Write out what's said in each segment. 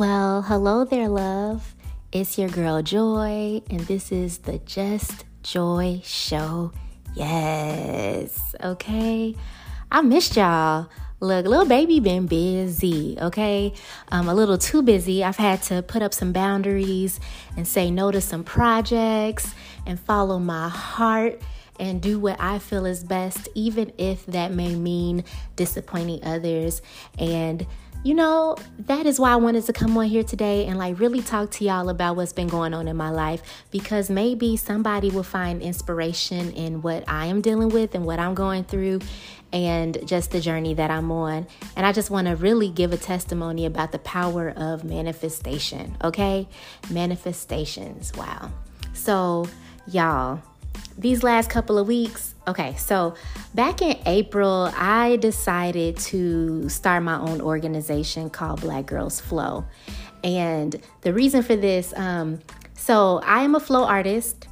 Well, hello there, love. It's your girl Joy, and this is the Just Joy Show. Yes, okay. I missed y'all. Look, little baby been busy, okay? Um, a little too busy. I've had to put up some boundaries and say no to some projects and follow my heart and do what I feel is best, even if that may mean disappointing others. And you know, that is why I wanted to come on here today and like really talk to y'all about what's been going on in my life because maybe somebody will find inspiration in what I am dealing with and what I'm going through and just the journey that I'm on. And I just want to really give a testimony about the power of manifestation, okay? Manifestations. Wow. So, y'all, these last couple of weeks, okay, so back in April, I decided to start my own organization called Black Girls Flow. And the reason for this, um, so I am a flow artist.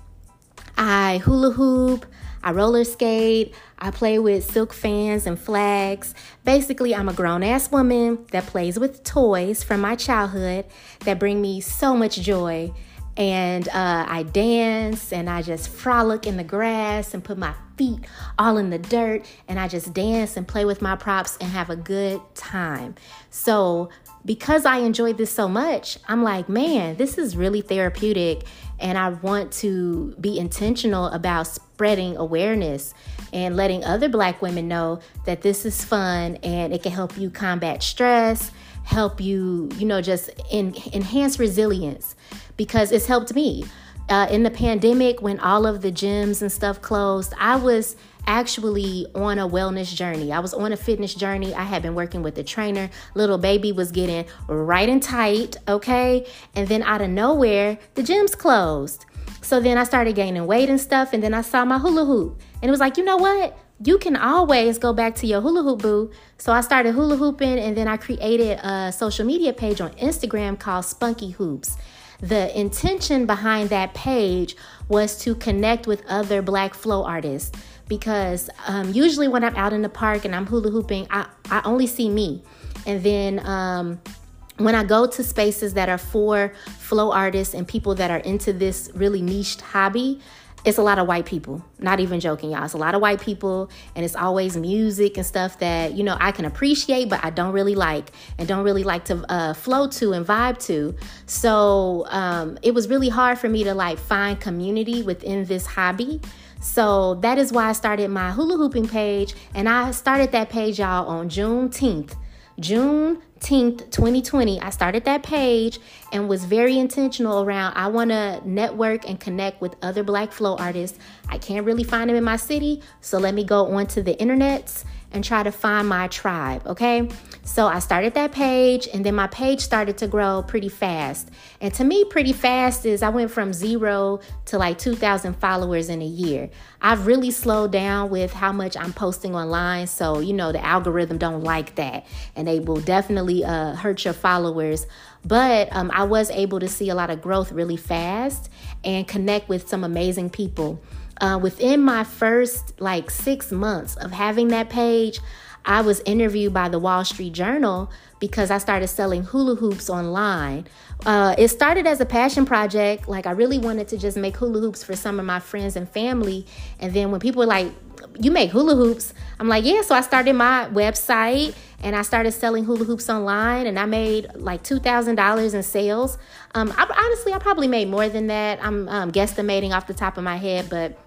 I hula hoop, I roller skate, I play with silk fans and flags. Basically, I'm a grown ass woman that plays with toys from my childhood that bring me so much joy and uh, I dance and I just frolic in the grass and put my feet all in the dirt and I just dance and play with my props and have a good time. So, because I enjoyed this so much, I'm like, man, this is really therapeutic. And I want to be intentional about spreading awareness and letting other Black women know that this is fun and it can help you combat stress, help you, you know, just enhance resilience because it's helped me. Uh, in the pandemic, when all of the gyms and stuff closed, I was actually on a wellness journey. I was on a fitness journey. I had been working with a trainer. Little baby was getting right and tight, okay? And then out of nowhere, the gyms closed. So then I started gaining weight and stuff, and then I saw my hula hoop. And it was like, you know what? You can always go back to your hula hoop boo. So I started hula hooping, and then I created a social media page on Instagram called Spunky Hoops. The intention behind that page was to connect with other Black flow artists because um, usually when I'm out in the park and I'm hula hooping, I, I only see me. And then um, when I go to spaces that are for flow artists and people that are into this really niched hobby, it's a lot of white people. Not even joking, y'all. It's a lot of white people, and it's always music and stuff that you know I can appreciate, but I don't really like and don't really like to uh, flow to and vibe to. So um, it was really hard for me to like find community within this hobby. So that is why I started my hula hooping page, and I started that page, y'all, on Juneteenth. June 10th, 2020, I started that page and was very intentional around I want to network and connect with other Black flow artists. I can't really find them in my city, so let me go onto the internets and try to find my tribe, okay? So I started that page and then my page started to grow pretty fast. And to me, pretty fast is I went from zero to like 2,000 followers in a year. I've really slowed down with how much I'm posting online. So, you know, the algorithm don't like that and they will definitely uh, hurt your followers. But um, I was able to see a lot of growth really fast and connect with some amazing people. Uh, within my first like six months of having that page, I was interviewed by the Wall Street Journal because I started selling hula hoops online. Uh, it started as a passion project. Like, I really wanted to just make hula hoops for some of my friends and family. And then when people were like, you make hula hoops? I'm like, yeah. So I started my website and I started selling hula hoops online and I made like $2,000 in sales. Um, I, honestly, I probably made more than that. I'm um, guesstimating off the top of my head, but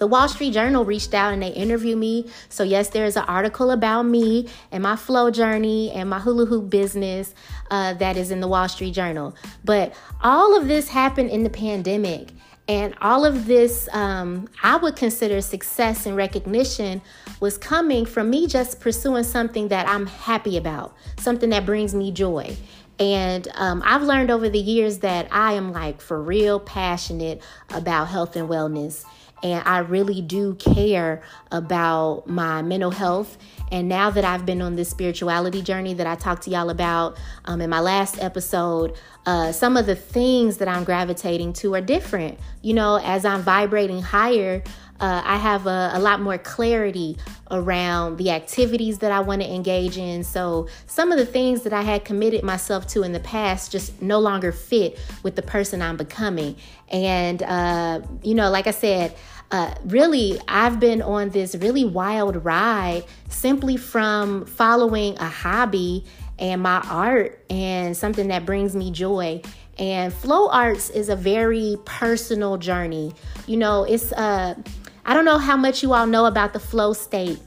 the Wall Street Journal reached out and they interviewed me. So, yes, there's an article about me and my flow journey and my hula hoop business uh, that is in the Wall Street Journal. But all of this happened in the pandemic. And all of this, um, I would consider success and recognition, was coming from me just pursuing something that I'm happy about, something that brings me joy. And um, I've learned over the years that I am like for real passionate about health and wellness and I really do care about my mental health. And now that I've been on this spirituality journey that I talked to y'all about um, in my last episode, uh, some of the things that I'm gravitating to are different. You know, as I'm vibrating higher, uh, I have a, a, lot more clarity around the activities that I want to engage in. So some of the things that I had committed myself to in the past just no longer fit with the person I'm becoming. And, uh, you know, like I said, uh, really, I've been on this really wild ride simply from following a hobby and my art and something that brings me joy. And flow arts is a very personal journey. You know, it's uh I don't know how much you all know about the flow state,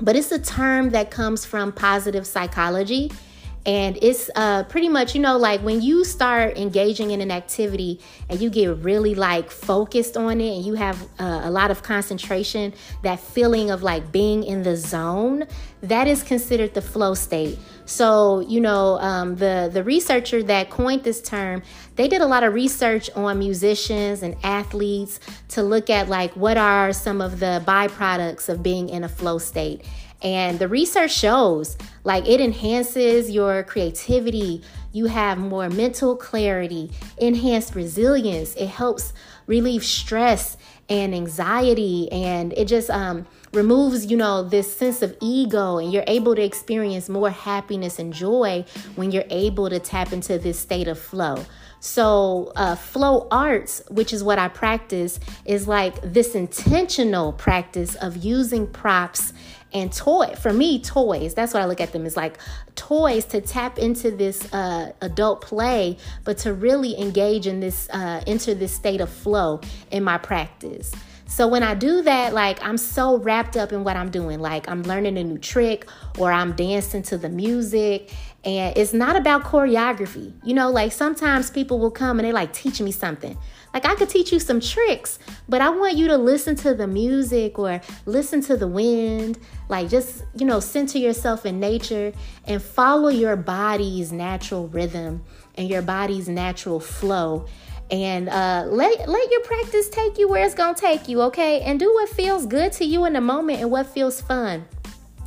but it's a term that comes from positive psychology. And it's uh, pretty much, you know, like when you start engaging in an activity and you get really like focused on it and you have uh, a lot of concentration, that feeling of like being in the zone, that is considered the flow state. So, you know, um, the, the researcher that coined this term, they did a lot of research on musicians and athletes to look at like what are some of the byproducts of being in a flow state. And the research shows like it enhances your creativity. You have more mental clarity, enhanced resilience. It helps relieve stress and anxiety. And it just um, removes, you know, this sense of ego. And you're able to experience more happiness and joy when you're able to tap into this state of flow. So, uh, flow arts, which is what I practice, is like this intentional practice of using props and toy for me toys that's what i look at them as like toys to tap into this uh, adult play but to really engage in this uh, enter this state of flow in my practice so when I do that, like I'm so wrapped up in what I'm doing. Like I'm learning a new trick or I'm dancing to the music. And it's not about choreography. You know, like sometimes people will come and they like teach me something. Like I could teach you some tricks, but I want you to listen to the music or listen to the wind. Like just, you know, center yourself in nature and follow your body's natural rhythm and your body's natural flow and uh, let let your practice take you where it's gonna take you, okay? And do what feels good to you in the moment and what feels fun.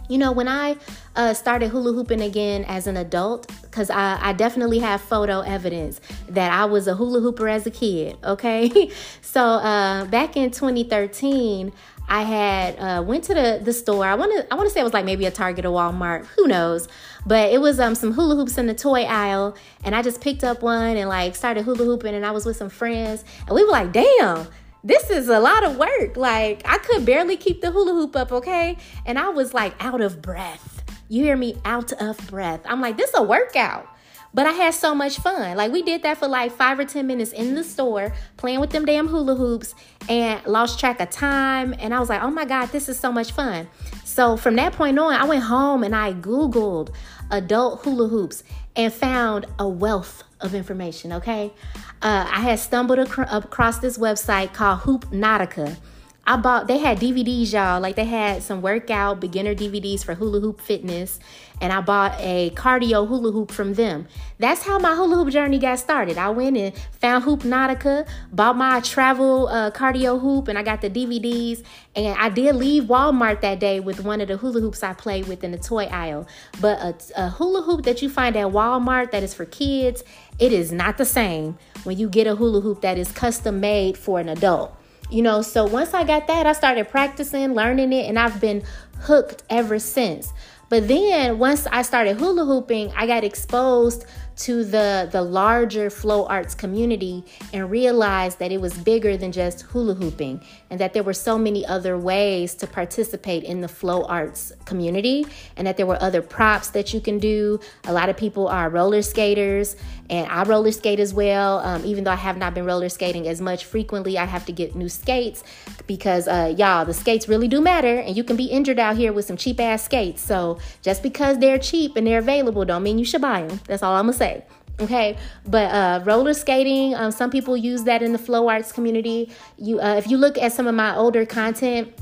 You know, when I uh, started hula hooping again as an adult, because I, I definitely have photo evidence that I was a hula hooper as a kid, okay? so uh, back in 2013, I had uh, went to the the store. I want to I want to say it was like maybe a Target or Walmart, who knows? But it was um some hula hoops in the toy aisle, and I just picked up one and like started hula hooping, and I was with some friends, and we were like, damn. This is a lot of work. Like, I could barely keep the hula hoop up, okay? And I was like out of breath. You hear me? Out of breath. I'm like, this is a workout. But I had so much fun. Like we did that for like five or 10 minutes in the store, playing with them damn hula hoops and lost track of time. And I was like, oh my God, this is so much fun. So from that point on, I went home and I Googled adult hula hoops and found a wealth of information, okay? Uh, I had stumbled ac- across this website called Hoopnotica I bought they had DVDs, y'all. Like they had some workout beginner DVDs for hula hoop fitness, and I bought a cardio hula hoop from them. That's how my hula hoop journey got started. I went and found Hoopnotica, bought my travel uh, cardio hoop, and I got the DVDs. And I did leave Walmart that day with one of the hula hoops I played with in the toy aisle. But a, a hula hoop that you find at Walmart that is for kids, it is not the same when you get a hula hoop that is custom made for an adult. You know, so once I got that, I started practicing, learning it, and I've been hooked ever since. But then once I started hula hooping, I got exposed to the the larger flow arts community and realized that it was bigger than just hula hooping and that there were so many other ways to participate in the flow arts community and that there were other props that you can do. A lot of people are roller skaters and i roller skate as well. Um, even though i have not been roller skating as much frequently i have to get new skates because uh, y'all the skates really do matter and you can be injured out here with some cheap ass skates. So just because they're cheap and they're available don't mean you should buy them that's all i'm gonna say say. Okay, but uh, roller skating, um, some people use that in the flow arts community. You, uh, if you look at some of my older content,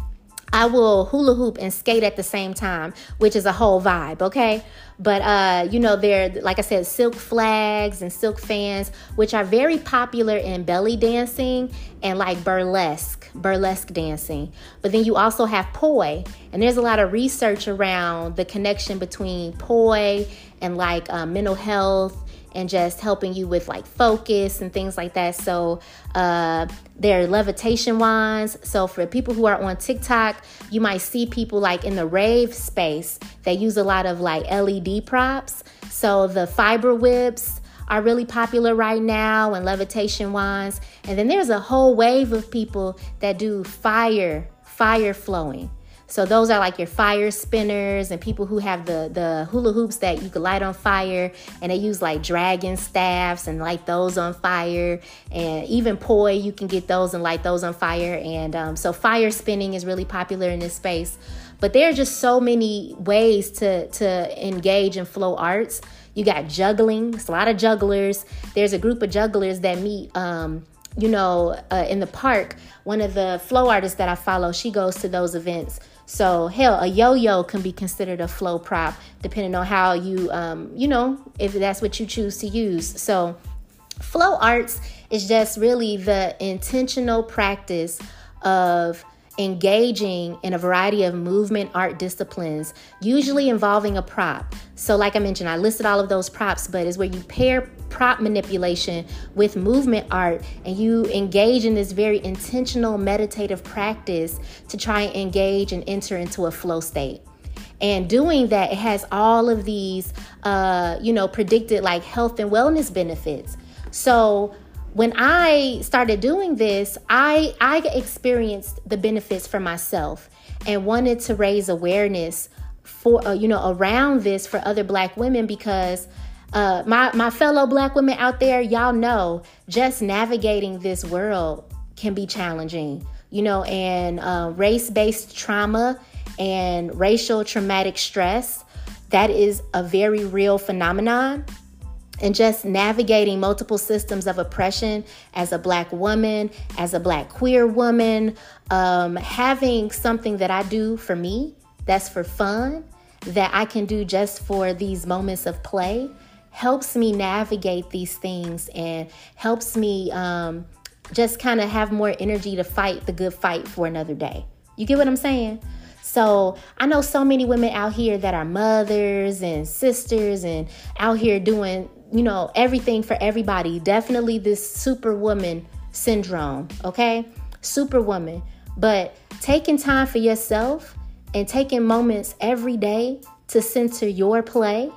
I will hula hoop and skate at the same time, which is a whole vibe, okay? But uh, you know, there, like I said, silk flags and silk fans, which are very popular in belly dancing and like burlesque, burlesque dancing. But then you also have poi, and there's a lot of research around the connection between poi and like uh, mental health and just helping you with like focus and things like that. So uh, there are levitation wands. So for people who are on TikTok, you might see people like in the rave space. They use a lot of like LED props. So the fiber whips are really popular right now and levitation wands. And then there's a whole wave of people that do fire, fire flowing. So those are like your fire spinners and people who have the the hula hoops that you could light on fire and they use like dragon staffs and light those on fire and even poi you can get those and light those on fire and um, so fire spinning is really popular in this space. But there are just so many ways to to engage in flow arts. You got juggling. It's a lot of jugglers. There's a group of jugglers that meet. Um, you know, uh, in the park, one of the flow artists that I follow, she goes to those events. So hell, a yo-yo can be considered a flow prop, depending on how you, um, you know, if that's what you choose to use. So flow arts is just really the intentional practice of engaging in a variety of movement art disciplines, usually involving a prop. So, like I mentioned, I listed all of those props, but is where you pair prop manipulation with movement art and you engage in this very intentional meditative practice to try and engage and enter into a flow state. And doing that, it has all of these, uh, you know, predicted like health and wellness benefits. So, when I started doing this, I I experienced the benefits for myself and wanted to raise awareness for uh, you know around this for other black women because uh, my my fellow black women out there, y'all know just navigating this world can be challenging, you know, and uh, race based trauma and racial traumatic stress that is a very real phenomenon and just navigating multiple systems of oppression as a black woman, as a black queer woman, um, having something that I do for me that's for fun, that I can do just for these moments of play, helps me navigate these things and helps me um, just kind of have more energy to fight the good fight for another day. You get what I'm saying? So I know so many women out here that are mothers and sisters and out here doing you know, everything for everybody. Definitely this superwoman syndrome, okay? Superwoman. But taking time for yourself and taking moments every day to center your play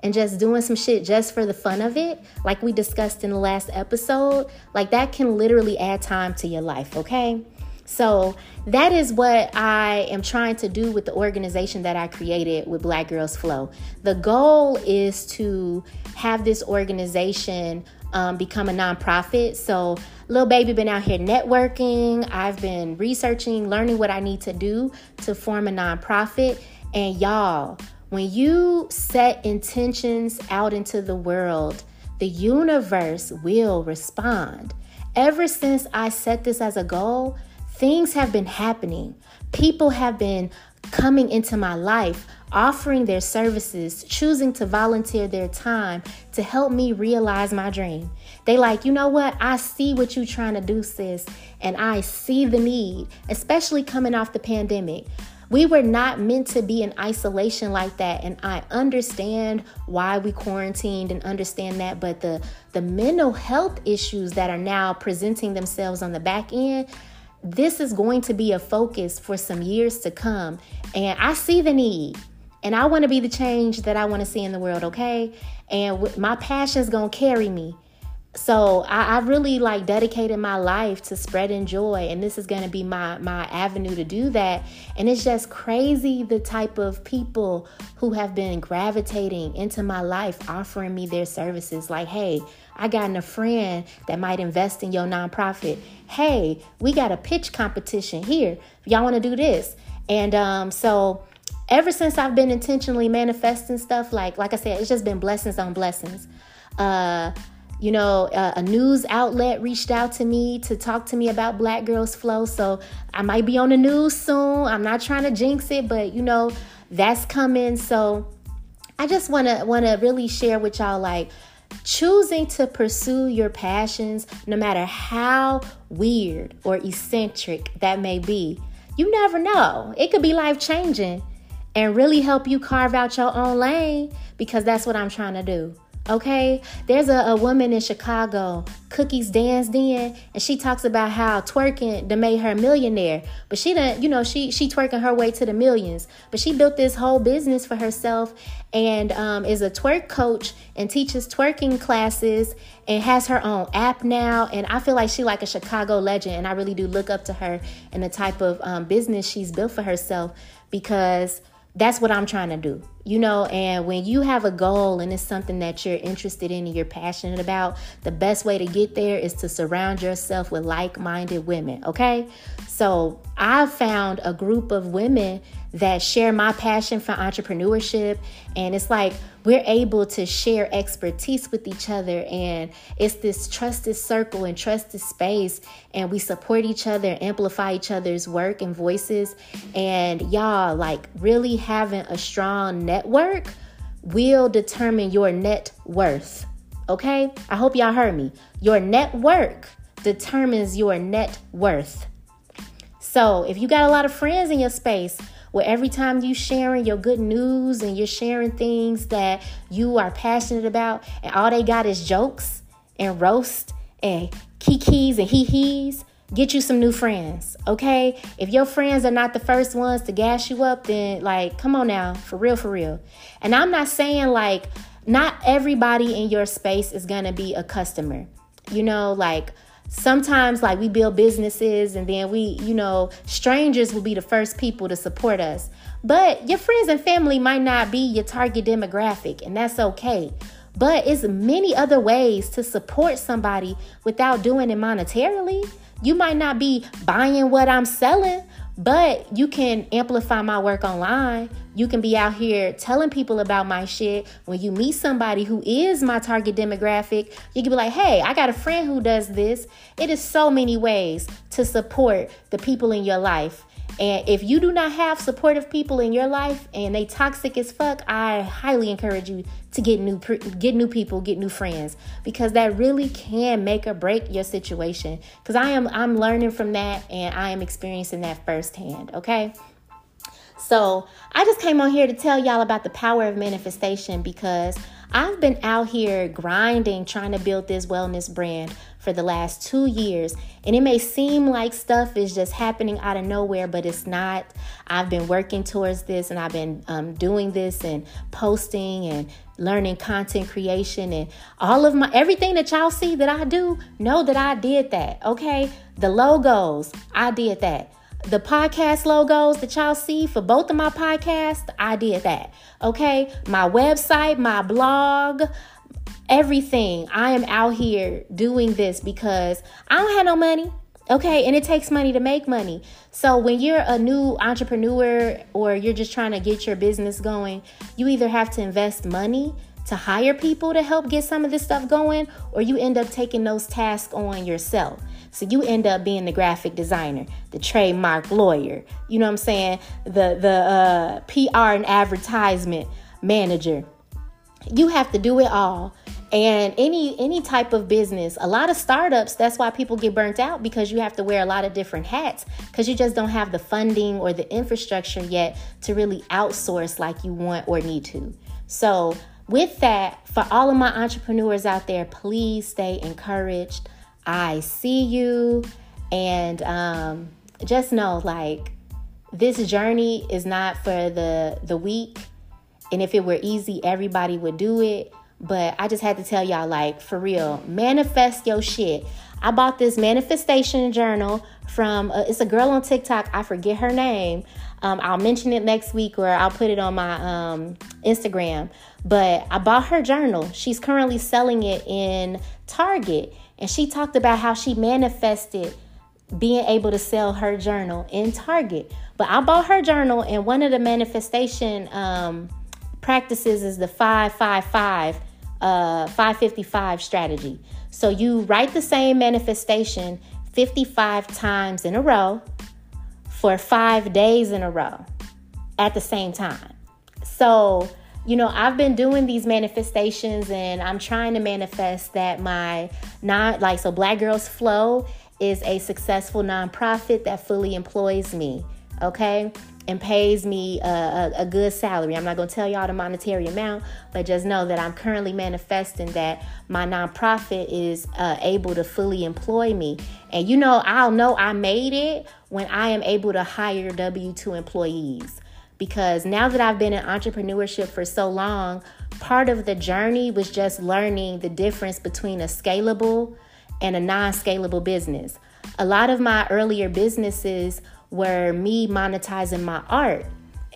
and just doing some shit just for the fun of it, like we discussed in the last episode, like that can literally add time to your life, okay? So that is what I am trying to do with the organization that I created with Black Girls Flow. The goal is to have this organization um, become a nonprofit. So, little baby been out here networking. I've been researching, learning what I need to do to form a nonprofit. And y'all, when you set intentions out into the world, the universe will respond. Ever since I set this as a goal, things have been happening. People have been coming into my life, offering their services, choosing to volunteer their time to help me realize my dream. They like, you know what? I see what you're trying to do, sis, and I see the need, especially coming off the pandemic. We were not meant to be in isolation like that, and I understand why we quarantined and understand that. But the the mental health issues that are now presenting themselves on the back end, this is going to be a focus for some years to come. And I see the need. And I want to be the change that I want to see in the world, okay? And my passion is going to carry me. So I, I, really like dedicated my life to spreading joy, and this is going to be my my avenue to do that. And it's just crazy the type of people who have been gravitating into my life, offering me their services. Like, hey, I got a friend that might invest in your nonprofit. Hey, we got a pitch competition here. Y'all want to do this? And um, so ever since I've been intentionally manifesting stuff, like like I said, it's just been blessings on blessings. Uh, you know, uh, a news outlet reached out to me to talk to me about Black Girls Flow. So I might be on the news soon. I'm not trying to jinx it, but you know, that's coming. So I just want to really share with y'all like choosing to pursue your passions no matter how weird or eccentric that may be. You never know. It could be life changing and really help you carve out your own lane because that's what I'm trying to do. Okay, there's a, a woman in Chicago, Cookies Dance Den, and she talks about how twerking that made her a millionaire. But she didn't, you know, she she twerking her way to the millions. But she built this whole business for herself and um, is a twerk coach and teaches twerking classes and has her own app now. And I feel like she like a Chicago legend, and I really do look up to her and the type of um, business she's built for herself because that's what I'm trying to do. You know, and when you have a goal and it's something that you're interested in and you're passionate about, the best way to get there is to surround yourself with like minded women. Okay. So I found a group of women that share my passion for entrepreneurship. And it's like we're able to share expertise with each other. And it's this trusted circle and trusted space. And we support each other, amplify each other's work and voices. And y'all, like, really having a strong network will determine your net worth. Okay? I hope y'all heard me. Your network determines your net worth. So if you got a lot of friends in your space, where every time you sharing your good news and you're sharing things that you are passionate about and all they got is jokes and roast and kikis and hee-hees get you some new friends okay? If your friends are not the first ones to gas you up then like come on now for real for real. And i'm not saying like not everybody in your space is gonna be a customer you know like sometimes like we build businesses and then we you know strangers will be the first people to support us. But your friends and family might not be your target demographic and that's okay. But it's many other ways to support somebody without doing it monetarily. You might not be buying what i'm selling but you can amplify my work online. You can be out here telling people about my shit. When you meet somebody who is my target demographic, you can be like, hey, I got a friend who does this. It is so many ways to support the people in your life. And if you do not have supportive people in your life and they toxic as fuck, I highly encourage you to get new get new people, get new friends because that really can make or break your situation. Cuz I am I'm learning from that and I am experiencing that firsthand, okay? So, I just came on here to tell y'all about the power of manifestation because I've been out here grinding trying to build this wellness brand for the last two years. And it may seem like stuff is just happening out of nowhere, but it's not. I've been working towards this and I've been um, doing this and posting and learning content creation and all of my everything that y'all see that I do, know that I did that. Okay. The logos, I did that. The podcast logos that y'all see for both of my podcasts, I did that. Okay. My website, my blog, everything. I am out here doing this because I don't have no money. Okay, and it takes money to make money. So when you're a new entrepreneur or you're just trying to get your business going, you either have to invest money to hire people to help get some of this stuff going, or you end up taking those tasks on yourself. So you end up being the graphic designer, the trademark lawyer, you know what I'm saying? The the uh, PR and advertisement manager. You have to do it all. And any any type of business a lot of startups that's why people get burnt out because you have to wear a lot of different hats because you just don't have the funding or the infrastructure yet to really outsource like you want or need to. So with that for all of my entrepreneurs out there please stay encouraged. I see you. And um, just know like this journey is not for the the weak and if it were easy everybody would do it but I just had to tell y'all, like, for real, manifest your shit. I bought this manifestation journal from, uh, it's a girl on TikTok. I forget her name. Um, I'll mention it next week or I'll put it on my um, Instagram. But I bought her journal. She's currently selling it in Target. And she talked about how she manifested being able to sell her journal in Target. But I bought her journal, and one of the manifestation um, practices is the 555 uh, 555 strategy. So you write the same manifestation 55 times in a row for five days in a row at the same time. So, you know, I've been doing these manifestations and I'm trying to manifest that my not like so Black Girls Flow is a successful nonprofit that fully employs me. Okay. and pays me a, a, a good salary. I'm not to tell y'all the monetary amount, but just know that I'm currently manifesting that my nonprofit is uh, able to fully employ me. And you know, I'll know I made it when I am able to hire W 2 employees. Because now that I've been in entrepreneurship for so long, part of the journey was just learning the difference between a scalable and a non scalable business. A lot of my earlier businesses were me monetizing my art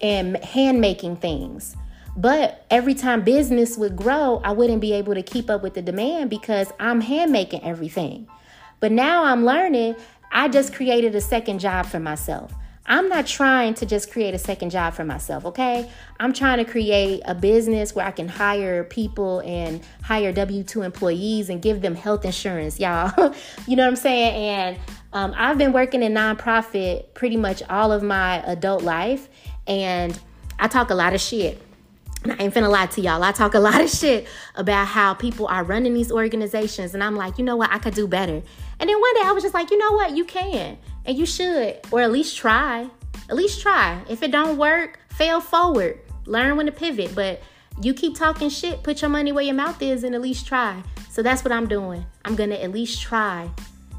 and hand making things. But every time business would grow, I wouldn't be able to keep up with the demand because I'm hand making everything. But now I'm learning, I just created a second job for myself. I'm not trying to just create a second job for myself, okay? I'm trying to create a business where I can hire people and hire W 2 employees and give them health insurance, y'all. you know what I'm saying? And um, I've been working in nonprofit pretty much all of my adult life, and I talk a lot of shit. I ain't finna lie to y'all. I talk a lot of shit about how people are running these organizations, and I'm like, you know what? I could do better. And then one day I was just like, you know what? You can. And you should, or at least try. At least try. If it don't work, fail forward. Learn when to pivot. But you keep talking shit, put your money where your mouth is, and at least try. So that's what I'm doing. I'm gonna at least try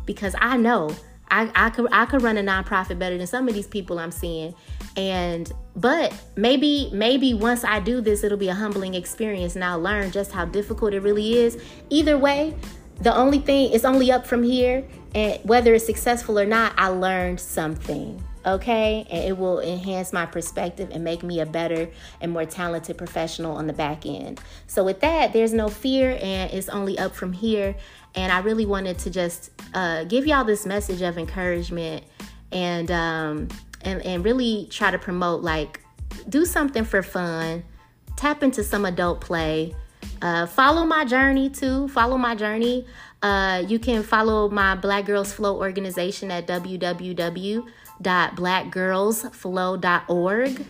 because I know I, I could I could run a nonprofit better than some of these people I'm seeing. And but maybe maybe once I do this, it'll be a humbling experience and I'll learn just how difficult it really is. Either way, the only thing is only up from here and whether it's successful or not i learned something okay and it will enhance my perspective and make me a better and more talented professional on the back end so with that there's no fear and it's only up from here and i really wanted to just uh, give y'all this message of encouragement and um and, and really try to promote like do something for fun tap into some adult play uh, follow my journey too. Follow my journey. Uh, you can follow my Black Girls Flow organization at www.blackgirlsflow.org.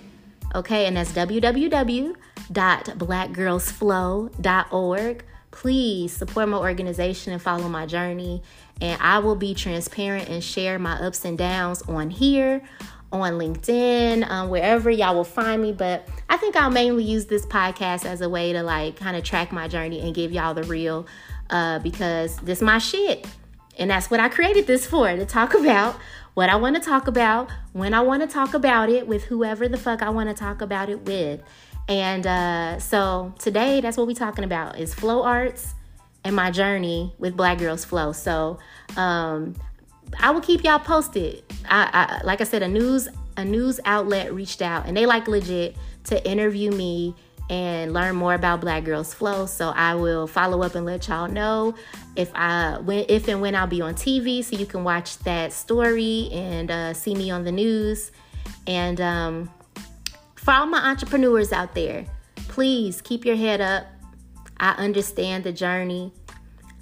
Okay, and that's www.blackgirlsflow.org. Please support my organization and follow my journey. And I will be transparent and share my ups and downs on here on LinkedIn, um, wherever y'all will find me. But I think I'll mainly use this podcast as a way to like kind of track my journey and give y'all the real uh, because this is my shit. And that's what I created this for to talk about what I want to talk about, when I want to talk about it, with whoever the fuck I want to talk about it with. And uh, so today, that's what we're talking about is flow arts and my journey with Black Girls Flow. So um, I will keep y'all posted. I, I like I said, a news a news outlet reached out and they like legit to interview me and learn more about Black Girls Flow. So I will follow up and let y'all know if I when if and when I'll be on TV, so you can watch that story and uh, see me on the news. And um, for all my entrepreneurs out there, please keep your head up. I understand the journey,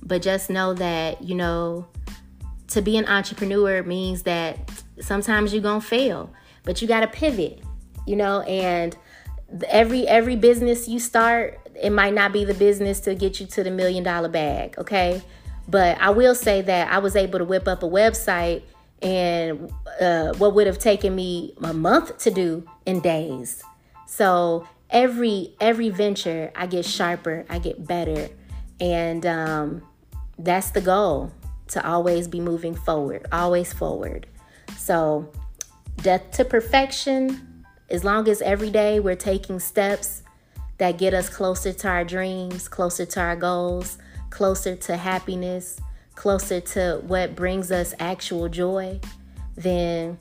but just know that you know to be an entrepreneur means that sometimes you're going to fail, but you got to pivot, you know, and every every business you start, it might not be the business to get you to the million dollar bag, okay? But I will say that I was able to whip up a website and uh, what would have taken me a month to do in days. So every every venture, I get sharper, I get better, and um, that's the goal to always be moving forward, always forward. So, death to perfection, as long as every day we're taking steps that get us closer to our dreams, closer to our goals, closer to happiness, closer to what brings us actual joy, then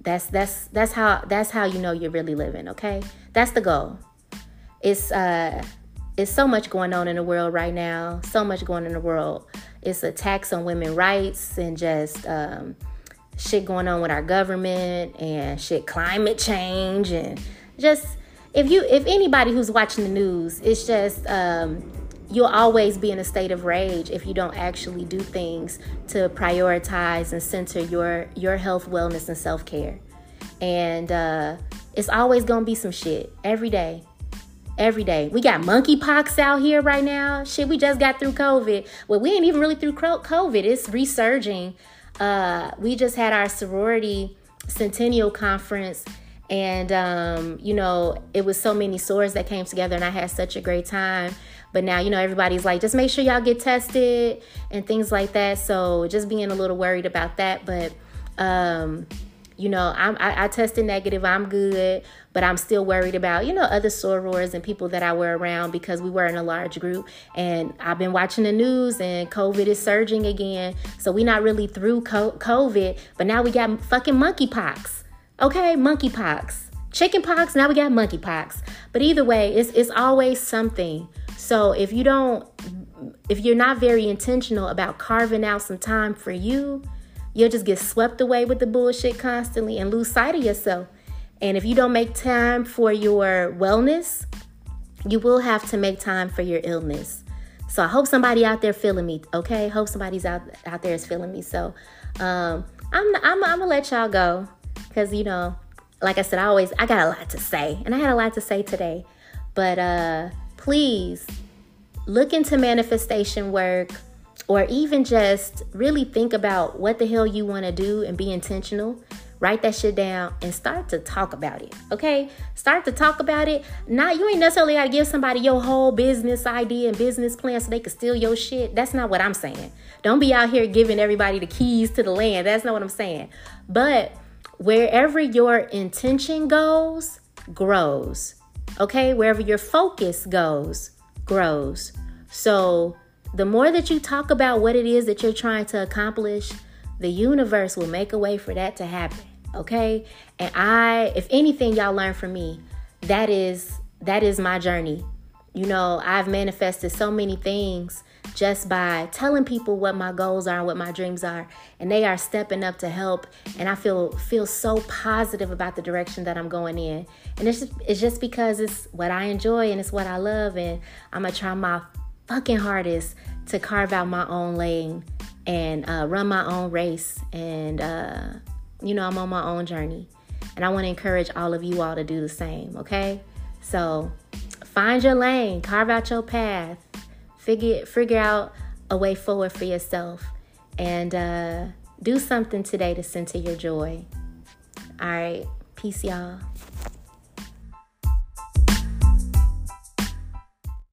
that's that's that's how that's how you know you're really living, okay? That's the goal. It's uh it's so much going on in the world right now, so much going in the world it's attacks on women rights and just um, shit going on with our government and shit climate change and just if you if anybody who's watching the news it's just um, you'll always be in a state of rage if you don't actually do things to prioritize and center your your health wellness and self-care and uh, it's always gonna be some shit every day every day. We got monkeypox out here right now. Shit, we just got through COVID. Well, we ain't even really through COVID. It's resurging. Uh, we just had our sorority centennial conference, And, um, you know, it was so many sorors that came together, and I had such a great time. But now, you know, everybody's like, just make sure y'all get tested and things like that. So just being a little worried about that. But, um, you know, I'm, I, I tested negative. I'm good, but I'm still worried about, you know, other sorors and people that I were around because we were in a large group. And I've been watching the news and COVID is surging again. So we're not really through COVID, but now we got fucking monkeypox. Okay, monkeypox. Chickenpox, now we got monkeypox. But either way, it's, it's always something. So if you don't, if you're not very intentional about carving out some time for you, You'll just get swept away with the bullshit constantly and lose sight of yourself. And if you don't make time for your wellness, you will have to make time for your illness. So I hope somebody out there feeling me, okay? Hope somebody's out out there is feeling me. So um, I'm, I'm I'm gonna let y'all go because you know, like I said, I always I got a lot to say, and I had a lot to say today. But uh, please look into manifestation work or even just really think about what the hell you want to do and be intentional. Write that shit down and start to talk about it okay? Start to talk about it. Not you ain't necessarily got to give somebody your whole business idea and business plan so they can steal your shit. That's not what i'm saying. Don't be out here giving everybody the keys to the land. That's not what i'm saying. But wherever your intention goes grows okay wherever your focus goes grows so the more that you talk about what it is that you're trying to accomplish, the universe will make a way for that to happen. Okay? And I, if anything y'all learn from me, that is that is my journey. You know, I've manifested so many things just by telling people what my goals are and what my dreams are and they are stepping up to help and I feel feel so positive about the direction that I'm going in. And it's just, it's just because it's what I enjoy and it's what I love and I'm going to try my fucking hardest to carve out my own lane and uh, run my own race. And, uh, you know, I'm on my own journey. And I want to encourage all of you all to do the same, okay? So find your lane, carve out your path, figure, figure out a way forward for yourself, and uh, do something today to center your joy. All right. Peace, y'all.